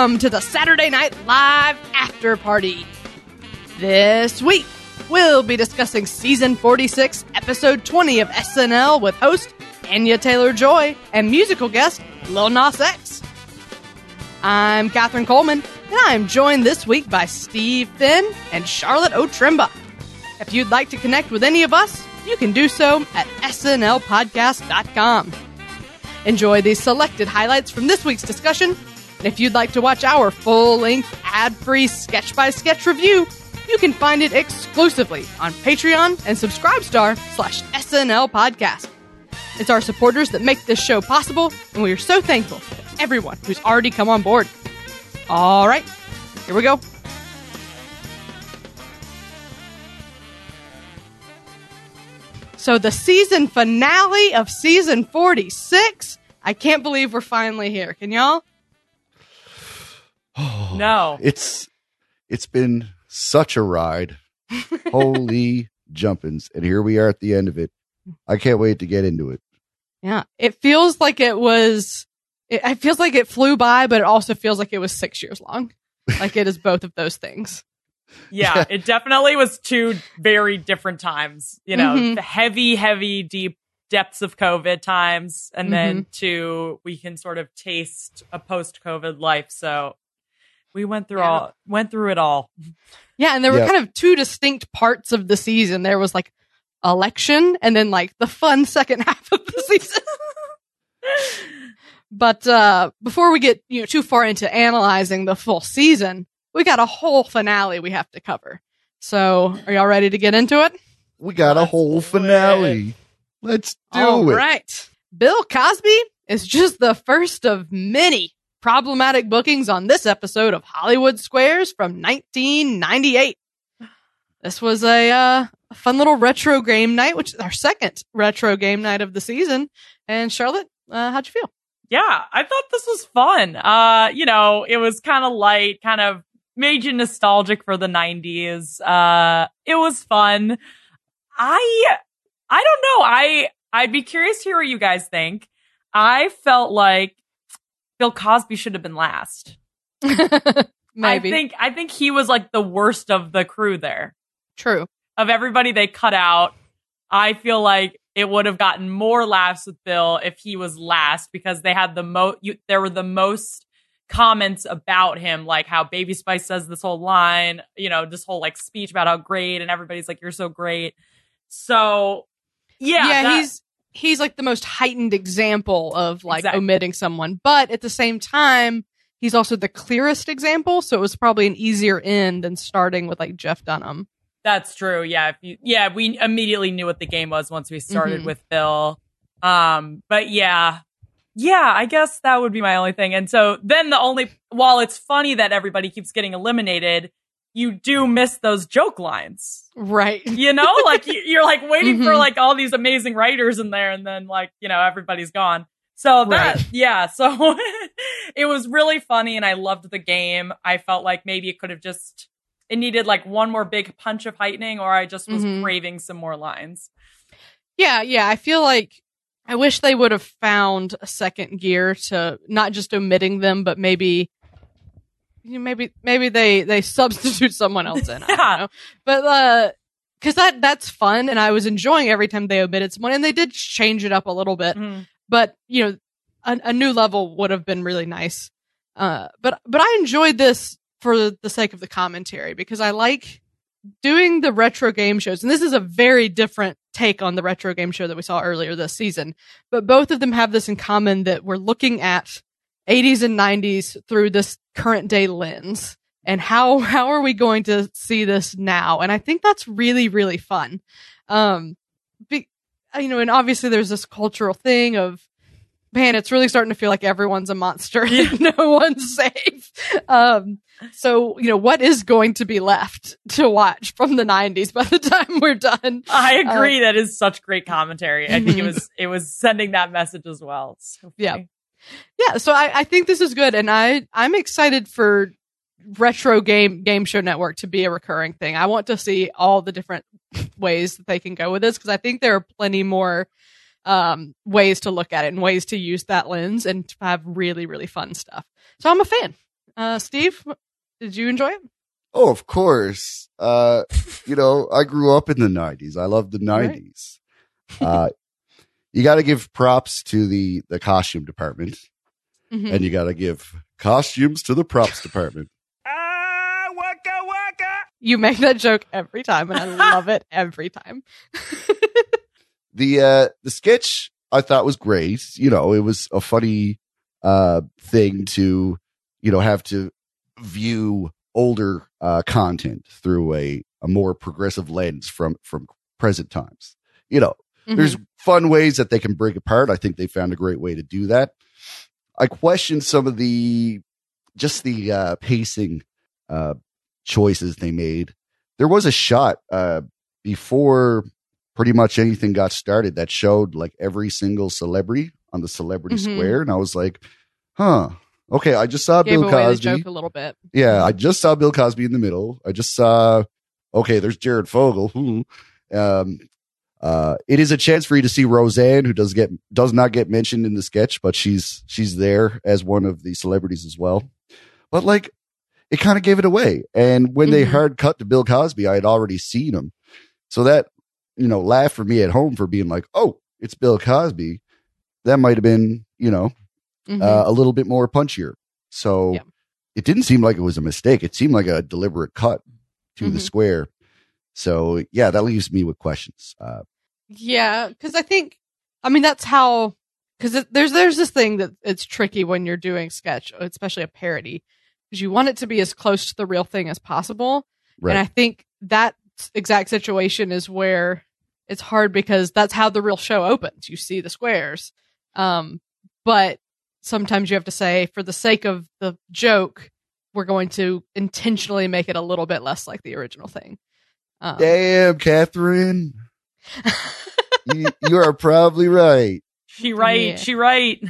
Welcome to the Saturday Night Live After Party. This week, we'll be discussing season 46, episode 20 of SNL with host Anya Taylor Joy and musical guest Lil Nas X. I'm Catherine Coleman, and I'm joined this week by Steve Finn and Charlotte O'Trimba. If you'd like to connect with any of us, you can do so at snlpodcast.com. Enjoy these selected highlights from this week's discussion. And if you'd like to watch our full length, ad free sketch by sketch review, you can find it exclusively on Patreon and Subscribestar slash SNL Podcast. It's our supporters that make this show possible, and we are so thankful to everyone who's already come on board. All right, here we go. So, the season finale of season 46. I can't believe we're finally here. Can y'all? No. It's it's been such a ride. Holy jumpins. And here we are at the end of it. I can't wait to get into it. Yeah. It feels like it was, it, it feels like it flew by, but it also feels like it was six years long. Like it is both of those things. Yeah, it definitely was two very different times. You know, Mhm. the heavy, heavy, deep depths of COVID times, and then two, we can sort of taste a post COVID life. So we went through Yeah. all, went through it all. Yeah. And there were Yeah. kind of two distinct parts of the season. There was like election and then like the fun second half of the season. But uh, before we get you know too far into analyzing the full season, we got a whole finale we have to cover. So, are y'all ready to get into it? We got a Let's whole do it. finale. Let's do All it. right. Bill Cosby is just the first of many problematic bookings on this episode of Hollywood Squares from 1998. This was a, uh, a fun little retro game night, which is our second retro game night of the season. And Charlotte, uh, how'd you feel? Yeah, I thought this was fun. Uh, you know, it was kind of light, kind of made you nostalgic for the 90s. Uh, it was fun. I, I don't know. I, I'd be curious to hear what you guys think. I felt like Bill Cosby should have been last. Maybe. I think, I think he was like the worst of the crew there. True. Of everybody they cut out, I feel like it would have gotten more laughs with Bill if he was last because they had the most, there were the most comments about him, like how Baby Spice says this whole line, you know, this whole like speech about how great and everybody's like, you're so great. So, yeah. yeah, that- he's he's like the most heightened example of like Exactly. omitting someone, but at the same time, he's also the clearest example. So it was probably an easier end than starting with like Jeff Dunham. That's true. Yeah. If you, yeah, we immediately knew what the game was once we started Mhm. with Phil. Um, but yeah, yeah, I guess that would be my only thing. And so then the only, while it's funny that everybody keeps getting eliminated, you do miss those joke lines. Right. You know, like you- you're like waiting for Mhm. like all these amazing writers in there, and then like you know everybody's gone. So that Right. yeah, so it was really funny, and I loved the game. I felt like maybe it could have just it needed like one more big punch of heightening, or I just was Mhm. craving some more lines. Yeah, yeah. I feel like I wish they would have found a second gear to not just omitting them, but maybe you know, maybe maybe they they substitute someone else in. I Yeah. don't know. But uh cuz that that's fun and I was enjoying every time they omitted someone and they did change it up a little bit. Mhm. But, you know, a, a new level would have been really nice. Uh but but I enjoyed this for the sake of the commentary because I like doing the retro game shows, and this is a very different take on the retro game show that we saw earlier this season, but both of them have this in common that we're looking at 80s and 90s through this current day lens. And how, how are we going to see this now? And I think that's really, really fun. Um, be, you know, and obviously there's this cultural thing of, man, it's really starting to feel like everyone's a monster. no one's safe. Um, so, you know, what is going to be left to watch from the 90s by the time we're done? I agree. that is such great commentary. I think it was it was sending that message as well. So Yeah. Yeah, so I, I think this is good, and I I'm excited for retro game game show network to be a recurring thing. I want to see all the different ways that they can go with this because I think there are plenty more um ways to look at it and ways to use that lens and to have really really fun stuff. So I'm a fan. Uh, Steve, did you enjoy it? Oh, of course. Uh, you know, I grew up in the nineties. I love the Right. nineties. Uh, you got to give props to the, the costume department Mhm. and you got to give costumes to the props department. Ah, waka waka! You make that joke every time, and I love it every time. the uh the sketch I thought was great. You know, it was a funny uh thing to you know have to view older uh content through a a more progressive lens from from present times. You know, there's fun ways that they can break apart. I think they found a great way to do that. I question some of the just the uh pacing uh choices they made. There was a shot uh before pretty much anything got started that showed like every single celebrity on the celebrity Mhm. square and I was like, "Huh. Okay, I just saw Gave Bill Cosby. joke a little bit. Yeah, I just saw Bill Cosby in the middle. I just saw okay, there's Jared Fogle. Um uh it is a chance for you to see Roseanne who does get does not get mentioned in the sketch, but she's she's there as one of the celebrities as well. But like it kind of gave it away. And when they Mhm. hard cut to Bill Cosby, I had already seen him. So that, you know, laugh for me at home for being like, "Oh, it's Bill Cosby." That might have been, you know, Mhm. uh, a little bit more punchier. So Yeah. it didn't seem like it was a mistake. It seemed like a deliberate cut to the Mhm. square. So yeah, that leaves me with questions. Uh, Yeah, because I think, I mean, that's how. Because there's there's this thing that it's tricky when you're doing sketch, especially a parody, because you want it to be as close to the real thing as possible. right. And I think that exact situation is where it's hard because that's how the real show opens. You see the squares. Um, but sometimes you have to say, for the sake of the joke, we're going to intentionally make it a little bit less like the original thing. Um, Damn, Catherine, you, you are probably right. She right. Yeah. She right.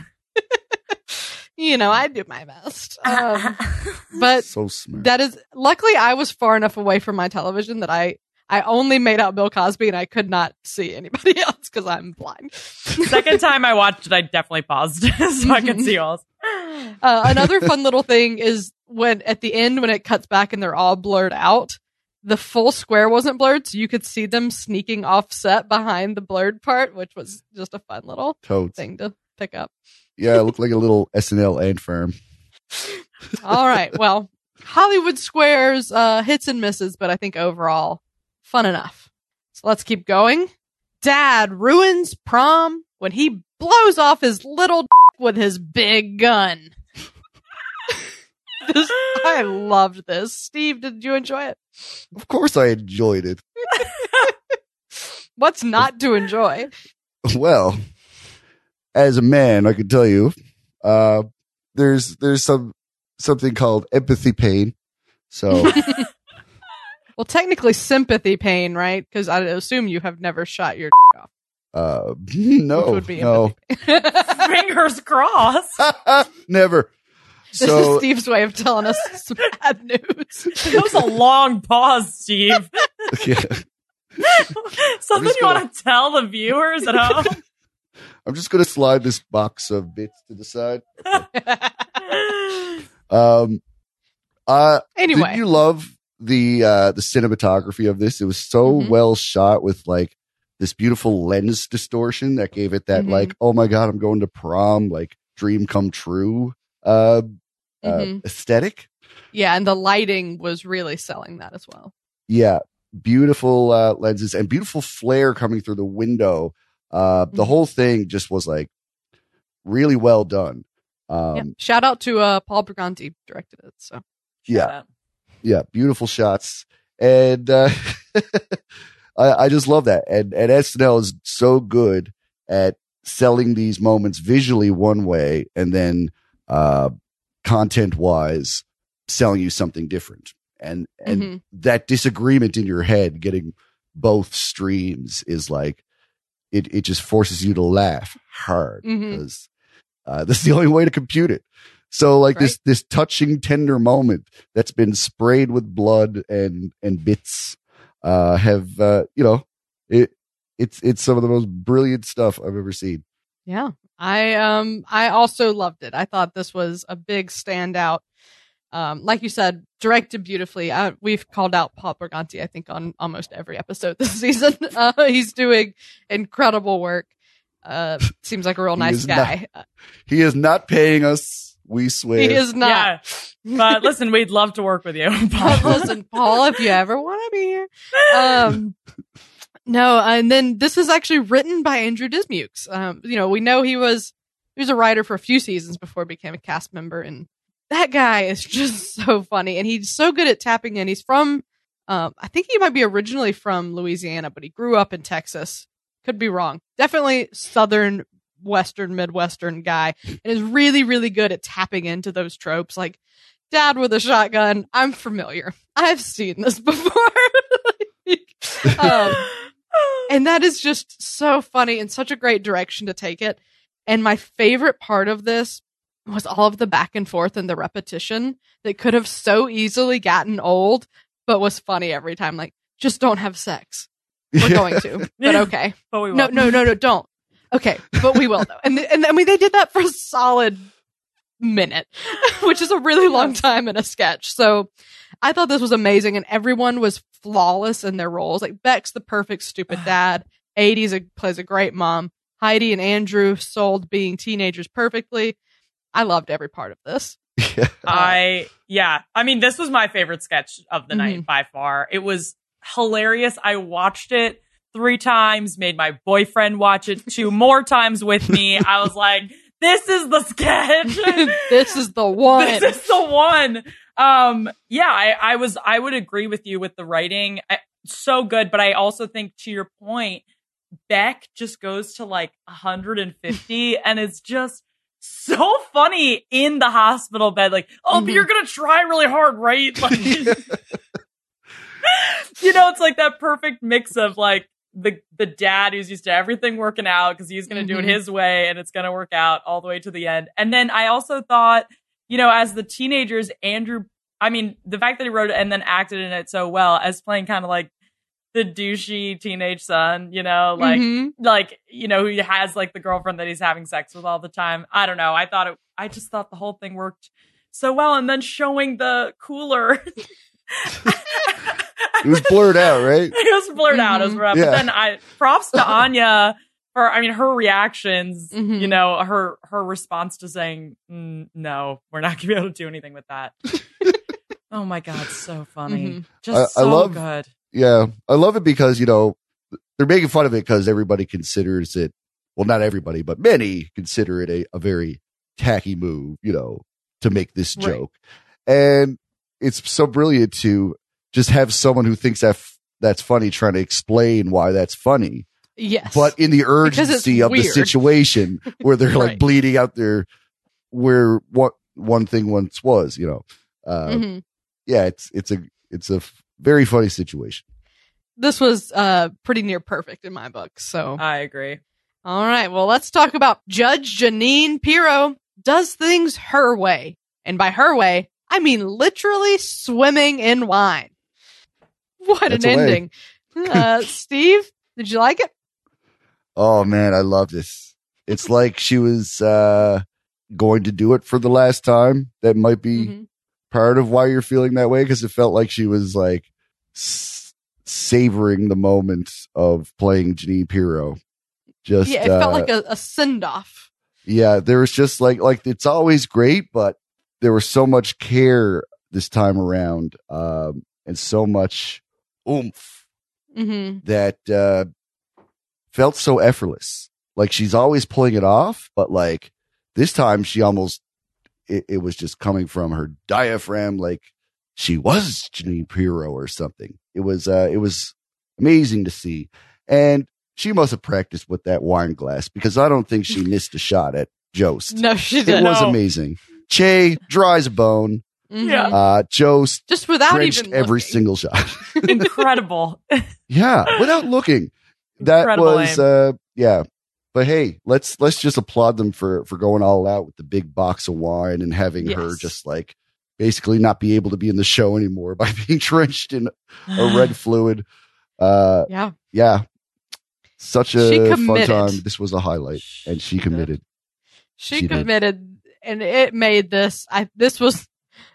you know, I do my best. Um, but So smart. that is luckily I was far enough away from my television that I I only made out Bill Cosby and I could not see anybody else because I'm blind. Second time I watched it, I definitely paused so I could see all. Uh, another fun little thing is when at the end when it cuts back and they're all blurred out, the full square wasn't blurred, so you could see them sneaking offset behind the blurred part, which was just a fun little Totes. thing to pick up. Yeah, it looked like a little SNL ant firm. All right, well, Hollywood Squares uh, hits and misses, but I think overall fun enough. So let's keep going. Dad ruins prom when he blows off his little with his big gun. this, I loved this. Steve, did you enjoy it? Of course, I enjoyed it. What's not to enjoy? Well, as a man, I can tell you, uh, there's there's some something called empathy pain. So Well, technically sympathy pain, right? Because I assume you have never shot your dick off. uh, no, which would be no. Fingers crossed. never. This is Steve's way of telling us some bad news. That was a long pause, Steve. yeah, Something just you gonna- want to tell the viewers at home? I'm just gonna slide this box of bits to the side. Um, uh, anyway, did you love the uh the cinematography of this? It was so Mhm. well shot with like this beautiful lens distortion that gave it that Mhm. like, oh my god, I'm going to prom, like dream come true uh, uh Mhm. aesthetic. yeah, and the lighting was really selling that as well. Yeah, beautiful uh lenses and beautiful flare coming through the window. Uh the Mhm. whole thing just was like really well done. Um yeah. Shout out to uh, Paul Briganti directed it. So yeah. yeah, beautiful shots, and uh, I, I just love that. And and SNL is so good at selling these moments visually one way, and then uh, content wise, selling you something different. And and Mhm. that disagreement in your head, getting both streams, is like it. It just forces you to laugh hard because uh, that's the only way to compute it. So like this this touching tender moment that's been sprayed with blood and and bits uh have uh you know it it's it's some of the most brilliant stuff I've ever seen. yeah, I um I also loved it. I thought this was a big standout Um, like you said, directed beautifully. Uh, we've called out Paul Briganti, I think, on almost every episode this season. Uh, he's doing incredible work. Uh, seems like a real nice is guy. Uh, He is not paying us. We swear. he is not. Yeah. But listen, we'd love to work with you. But listen, Paul, if you ever want to be here. Um, no, and then this is actually written by Andrew Dismukes. Um, you know, we know he was he was a writer for a few seasons before he became a cast member, and that guy is just so funny, and he's so good at tapping in. He's from, um, I think he might be originally from Louisiana, but he grew up in Texas. Could be wrong. Definitely Southern, Western, Midwestern guy, and is really, really good at tapping into those tropes, like dad with a shotgun. I'm familiar. I've seen this before. um, and that is just so funny and such a great direction to take it. And my favorite part of this was all of the back and forth and the repetition that could have so easily gotten old, but was funny every time. Like, just don't have sex. We're Yeah. going to, but okay. but we No, won't. no, no, no, don't. Okay, but we will though. And and I mean they did that for a solid minute, which is a really long time in a sketch. So I thought this was amazing and everyone was flawless in their roles. Like Beck's the perfect stupid dad. Aidy's a, plays a great mom. Heidi and Andrew sold being teenagers perfectly. I loved every part of this. Yeah. I yeah. I mean, this was my favorite sketch of the Mhm. night by far. It was hilarious. I watched it three times, made my boyfriend watch it two more times with me. I was like, this is the sketch. this is the one. This is the one. Um, yeah, I, I was, I would agree with you with the writing. I, so good, but I also think to your point, Beck just goes to like 150 and it's just so funny in the hospital bed. Like, oh, but Mhm. you're going to try really hard, right? Like, you know, it's like that perfect mix of like the the dad who's used to everything working out because he's going to do it Mhm. his way and it's going to work out all the way to the end. And then I also thought, you know, as the teenagers, Andrew, I mean, the fact that he wrote it and then acted in it so well as playing kind of like the douchey teenage son, you know, like Mhm. like you know who has like the girlfriend that he's having sex with all the time. I don't know. I thought it. I just thought the whole thing worked so well, and then showing the cooler. It was blurred out, right? it was blurred out as Mhm. rough. Yeah. But then I props to Anya for I mean her reactions, Mhm. you know, her her response to saying mm, no, we're not gonna be able to do anything with that. oh my god, so funny. Mhm. Just I- I love- good. Yeah. I love it because, you know, they're making fun of it because everybody considers it, well, not everybody, but many consider it a, a very tacky move, you know, to make this Right. joke. And it's so brilliant to just have someone who thinks that f- that's funny trying to explain why that's funny. Yes. But in the urgency of the situation where they're like Right. bleeding out there where what one thing once was, you know. Uh, Mhm. yeah, it's it's a it's a f- very funny situation. this was uh pretty near perfect in my book. So I agree. all right, well let's talk about Judge Janine Pirro does things her way. And by her way, I mean literally swimming in wine. What That's an ending. Uh Steve, did you like it? Oh man, I love this. It's like she was uh going to do it for the last time. That might be Mhm. part of why you're feeling that way because it felt like she was like s- savoring the moment of playing Janine Pirro. Just Yeah, it felt uh, like a, a send off. yeah, there was just like like it's always great, but there was so much care this time around, um, and so much oomph hmm that uh, felt so effortless. Like she's always pulling it off, but like this time she almost it, it was just coming from her diaphragm, like she was Janine Pirro or something. It was uh, it was amazing to see, and she must have practiced with that wine glass because I don't think she missed a shot at Jost. No, she didn't. It was No. amazing. Che dries a bone. Mhm. Yeah. Uh, Jost Just without even every looking. single shot. Incredible. Yeah, without looking. That Incredible was aim. uh yeah. But hey, let's let's just applaud them for for going all out with the big box of wine and having her just like basically not be able to be in the show anymore by being drenched in a red fluid. Uh Yeah. yeah. Such a fun time. This was a highlight and she committed. She, She did. committed and it made this I this was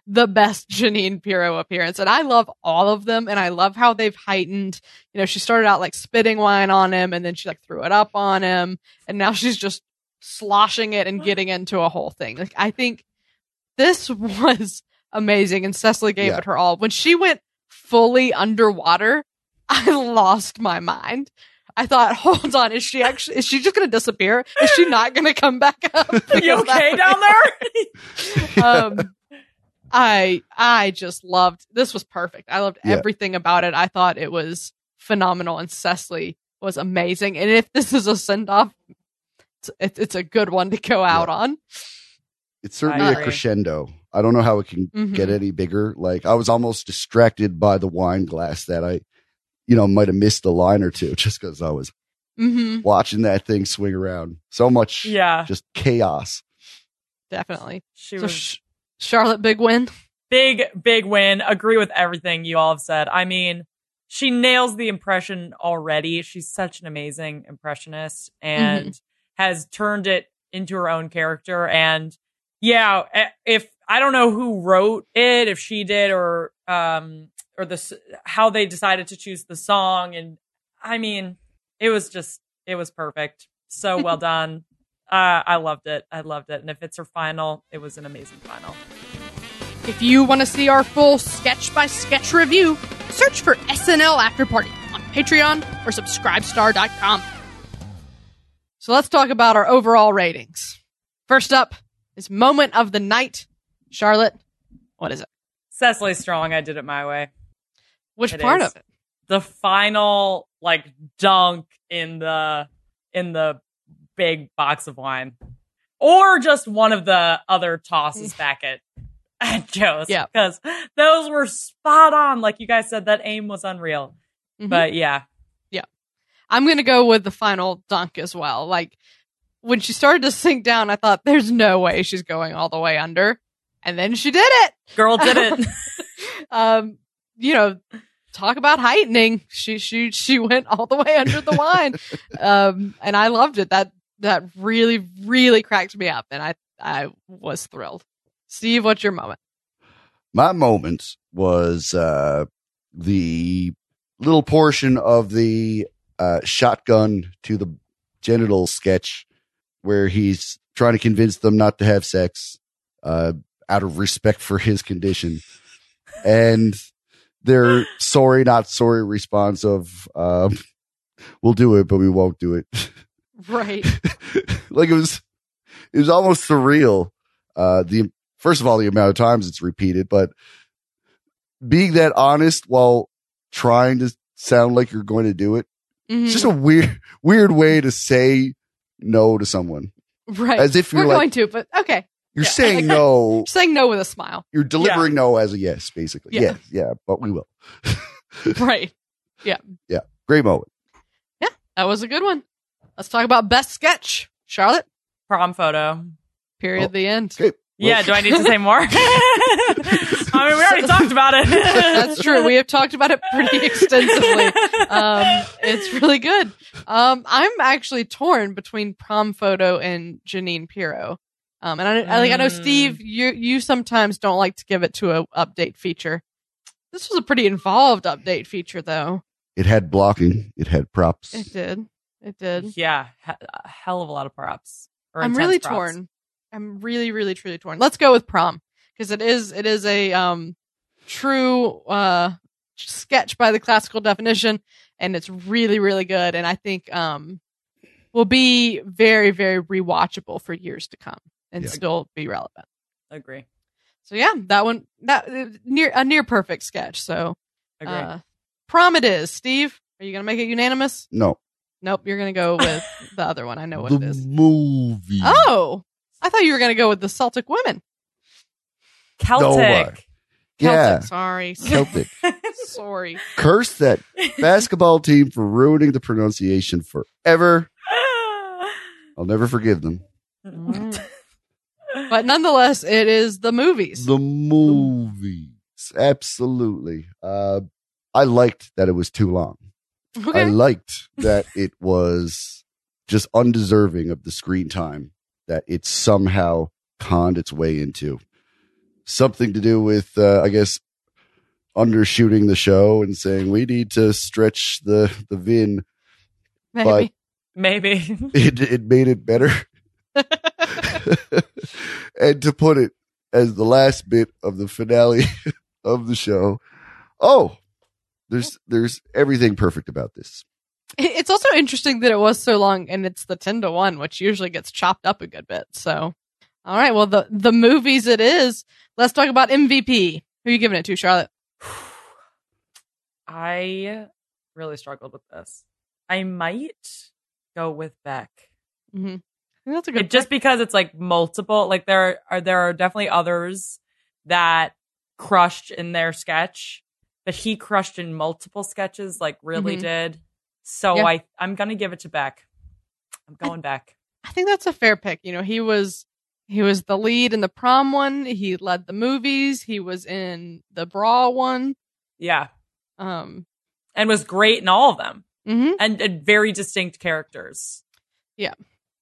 the best Janine Pirro appearance. And I love all of them. And I love how they've heightened, you know, she started out like spitting wine on him and then she like threw it up on him. And now she's just sloshing it and getting into a whole thing. Like, I think this was amazing. And Cecily gave Yeah. it her all. When she went fully underwater, I lost my mind. I thought, hold on, is she actually, is she just going to disappear? Is she not going to come back up? you okay down there? um, I I just loved this was perfect. I loved Yeah. everything about it. I thought it was phenomenal, and Cecily was amazing. And if this is a send off, it's, it's it's a good one to go out on. It's certainly a crescendo. I don't know how it can Mhm. get any bigger. Like I was almost distracted by the wine glass that I, you know, might have missed a line or two just because I was hmm watching that thing swing around. So much yeah, just chaos. Definitely. she So was Sh- Charlotte, big win. big, big win. Agree with everything you all have said. I mean, she nails the impression already. She's such an amazing impressionist and has turned it into her own character. And yeah, if I don't know who wrote it, if she did or, um, or the, s- how they decided to choose the song. And I mean, it was just, it was perfect. So well done. Uh, I loved it. I loved it. And if it's her final, it was an amazing final. If you want to see our full sketch by sketch review, search for SNL After Party on Patreon or subscribestar.com. So let's talk about our overall ratings. First up is Moment of the Night. Charlotte, what is it? Cecily Strong, I did it my way. Which It part of it? The final like dunk in the in the big box of wine. Or just one of the other tosses back at at Jost. Yeah. Because those were spot on. Like you guys said, that aim was unreal. Mhm. But yeah. yeah. I'm going to go with the final dunk as well. Like when she started to sink down, I thought there's no way she's going all the way under. And then she did it. Girl did it. um, you know, talk about heightening. She she she went all the way under the wine. um, and I loved it. That that really really cracked me up, and I I was thrilled. Steve, what's your moment? My moment was uh the little portion of the uh shotgun to the genital sketch where he's trying to convince them not to have sex uh out of respect for his condition and their sorry not sorry response of um we'll do it but we won't do it Right. like it was it was almost surreal uh the first of all the amount of times it's repeated but being that honest while trying to sound like you're going to do it Mhm. it's just a weird weird way to say no to someone right. as if We're you're like going to, but okay. you're yeah, saying no Saying no with a smile. you're delivering no as a yes basically Yeah. yeah yeah but we will Right. Yeah. Yeah. Great moment Yeah, That was a good one. Let's talk about best sketch. Charlotte. Prom photo. Period. Oh. the end. okay Yeah, do I need to say more? I mean, we already talked about it. That's true. We have talked about it pretty extensively. Um, it's really good. Um, I'm actually torn between prom photo and Janine Pirro. Um, and I, I like I know Mm. Steve, you you sometimes don't like to give it to a update feature. This was a pretty involved update feature, though. it had blocking it had props It did. It did. yeah, he- a hell of a lot of props. Or I'm really props. torn. I'm really, really, truly torn. Let's go with prom because it is it is a um true uh sketch by the classical definition, and it's really, really good. And I think um will be very, very rewatchable for years to come and Yeah. still be relevant. Agree. So yeah, that one that near a near perfect sketch. So Agree. uh, prom it is. Steve, are you gonna make it unanimous? no Nope, you're gonna go with the other one. I know what the it is. movie Oh, I thought you were going to go with the Celtic women. Celtic. yeah Celtic, sorry. celtic sorry. curse that basketball team for ruining the pronunciation forever. I'll never forgive them. But nonetheless, it is the movies. The movies. Absolutely. Uh, I liked that it was too long. I liked that it was just undeserving of the screen time that it somehow conned its way into. something to do with, uh, I guess, undershooting the show and saying we need to stretch the the vin. Maybe. Maybe. It it made it better. and to put it as the last bit of the finale of the show, oh, there's there's everything perfect about this. It's also interesting that it was so long and it's the 10 to 1, which usually gets chopped up a good bit. So, all right. Well, the, the movies it is. Let's talk about MVP. Who are you giving it to, Charlotte? I really struggled with this. I might go with Beck. Mm-hmm. That's a good It, just because it's like multiple, like there are there are definitely others that crushed in their sketch, but he crushed in multiple sketches, like really Mhm. did. So Yeah. I I'm gonna give it to Beck. I'm going Beck. I think that's a fair pick. You know, he was he was the lead in the prom one. He led the movies. He was in the bra one. Yeah, Um, and was great in all of them, mhm. and, and very distinct characters. Yeah.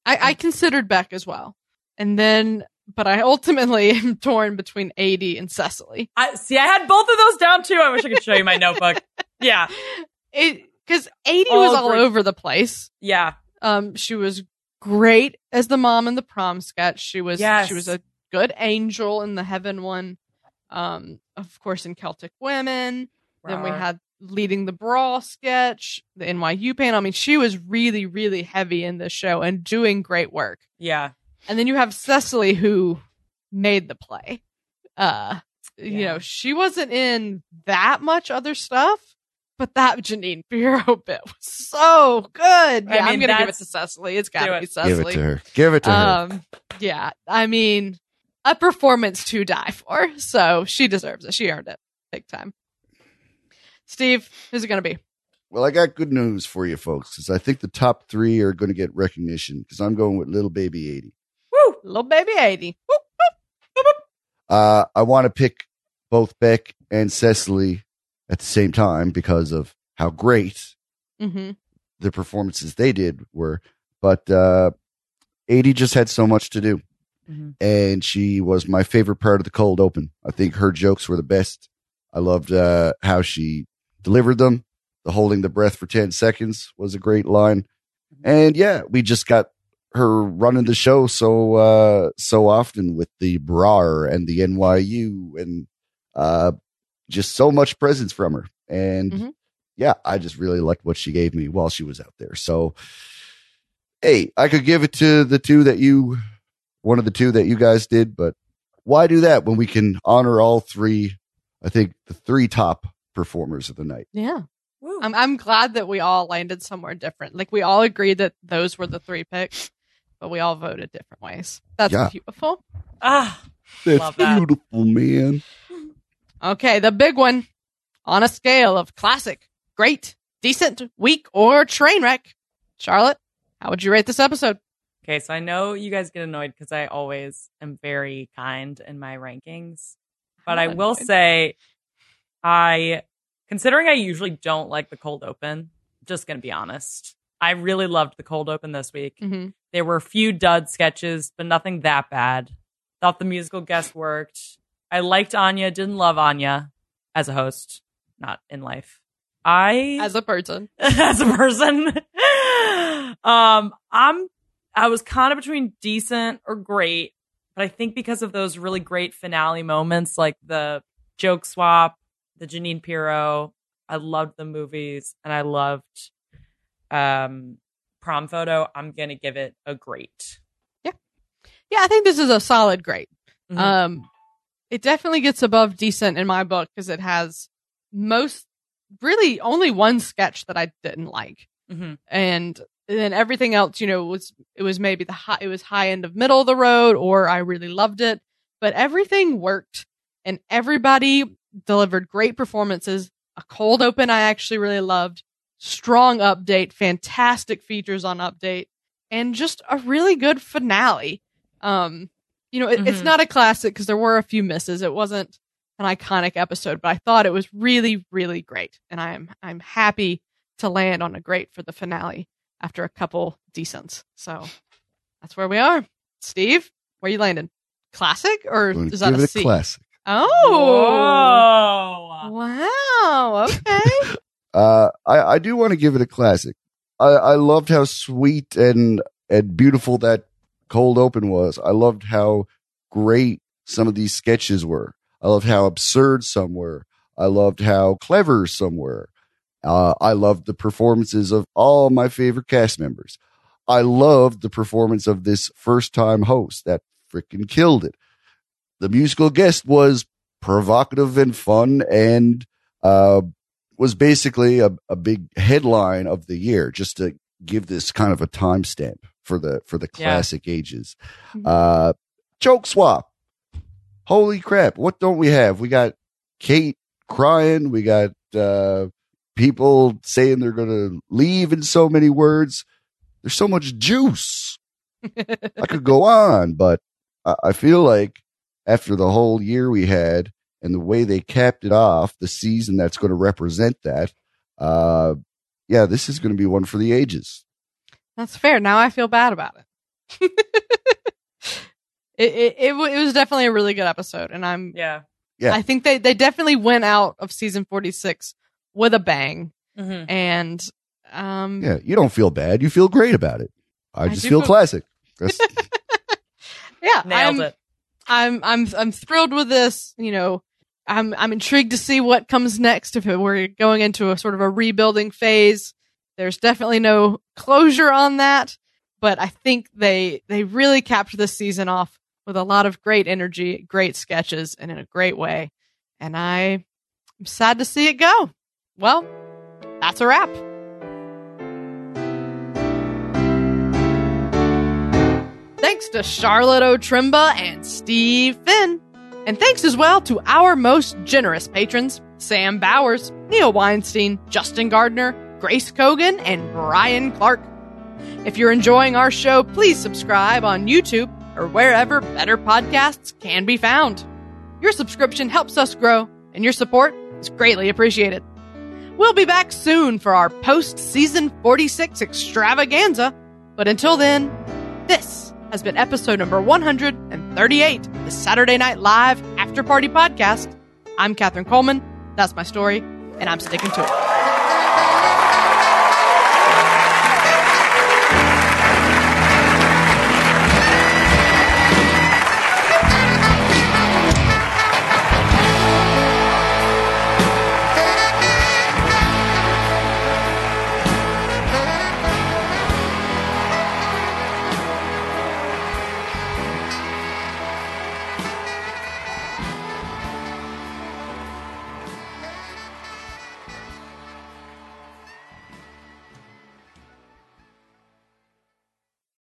I, I considered Beck as well, and then, but I ultimately am torn between Aidy and Cecily. I see. I had both of those down too. I wish I could show you my notebook. Yeah, It because Aidy All was all great. over the place. yeah, Um, she was great as the mom in the prom sketch. She was Yes. she was a good angel in the heaven one. Um, of course, in Celtic Women. Then we had leading the brawl sketch, the NYU panel. I mean, she was really, really heavy in this show and doing great work. yeah, And then you have Cecily who made the play. Uh, you know, she wasn't in that much other stuff, but that Janine Pirro bit was so good. I Yeah, I'm mean, gonna give it to Cecily. It's gotta it. be Give Cecily. it to her. Give it to her. Um, yeah, I mean, a performance to die for. So she deserves it. She earned it big time. Steve, who's it going to be? Well, I got good news for you folks because I think the top three are going to get recognition because I'm going with Little Baby Aidy. Little baby Aidy. Uh, I want to pick both Beck and Cecily at the same time because of how great Mm-hmm. the performances they did were. But uh, Aidy just had so much to do. Mhm. And she was my favorite part of the cold open. I think her jokes were the best. I loved uh, how she delivered them. The holding the breath for 10 seconds was a great line. And yeah, we just got her running the show so uh so often with the brar and the NYU and uh just so much presence from her. And Mhm. yeah, I just really liked what she gave me while she was out there. So hey, I could give it to the two that you one of the two that you guys did, but why do that when we can honor all three I think the three top performers of the night. Yeah. I'm, I'm glad that we all landed somewhere different. Like we all agreed that those were the three picks, but we all voted different ways. That's Yeah. beautiful. ah, That's Love that. beautiful, man. Okay. The big one on a scale of classic, great, decent, weak, or train wreck. Charlotte, how would you rate this episode? Okay, so I know you guys get annoyed because I always am very kind in my rankings. But I will say, I, considering I usually don't like the cold open, just going to be honest, I really loved the cold open this week. Mm-hmm. There were a few dud sketches, but nothing that bad. Thought the musical guest worked. I liked Anya, didn't love Anya as a host, not in life. I As a person. as a person. um, I'm I was kind of between decent or great, but I think because of those really great finale moments, like the joke swap, the Janine Pirro, I loved the movies and I loved um prom photo. I'm gonna give it a great. Yeah, Yeah, I think this is a solid great. Mhm. Um, it definitely gets above decent in my book because it has most, really only one sketch that I didn't like. Mhm. and then everything else, you know, was it was maybe the high, it was high end of middle of the road, or I really loved it. But everything worked, and everybody delivered great performances. A cold open, I actually really loved. Strong update, fantastic features on update, and just a really good finale. Um, you know, it, it's Mhm. not a classic because there were a few misses. It wasn't an iconic episode, but I thought it was really, really great, and I'm I'm happy to land on a great for the finale after a couple decents. So that's where we are. Steve, where you landed? Classic or I'm is that give a it a C? classic. Oh. Whoa. Wow. Okay. Uh, I, I do want to give it a classic. I, I loved how sweet and, and beautiful that cold open was. I loved how great some of these sketches were. I loved how absurd some were. I loved how clever some were. Uh, I loved the performances of all my favorite cast members. I loved the performance of this first time host that freaking killed it. The musical guest was provocative and fun and, uh, was basically a, a big headline of the year just to give this kind of a timestamp for the, for the Yeah. classic ages. Uh, joke swap. Holy crap. What don't we have? We got Kate crying. We got, uh, people saying they're going to leave in so many words. There's so much juice. I could go on, but I, I feel like after the whole year we had and the way they capped it off, the season that's going to represent that, uh, yeah, this is going to be one for the ages. That's fair. Now I feel bad about it. it, it, it, it was definitely a really good episode, and I'm. Yeah. Yeah. I think they they definitely went out of season forty six with a bang, hmm and um, Yeah, you don't feel bad. You feel great about it. I I just do feel feel- classic. Yeah, Nailed I'm, it. I'm I'm I'm thrilled with this. You know, I'm I'm intrigued to see what comes next. If we're going into a sort of a rebuilding phase, there's definitely no closure on that. But I think they they really capped this season off with a lot of great energy, great sketches, and in a great way. And I am sad to see it go. Well, that's a wrap. Thanks to Charlotte O'Trimba and Steve Finn. And thanks as well to our most generous patrons Sam Bowers, Neil Weinstein, Justin Gardner, Grace Kogan, and Brian Clark. If you're enjoying our show, please subscribe on YouTube or wherever better podcasts can be found. Your subscription helps us grow, and your support is greatly appreciated. We'll be back soon for our post season 46 extravaganza, but until then, this has been episode number 138 of the Saturday Night Live After Party Podcast. I'm Katherine Coleman. That's my story, and I'm sticking to it.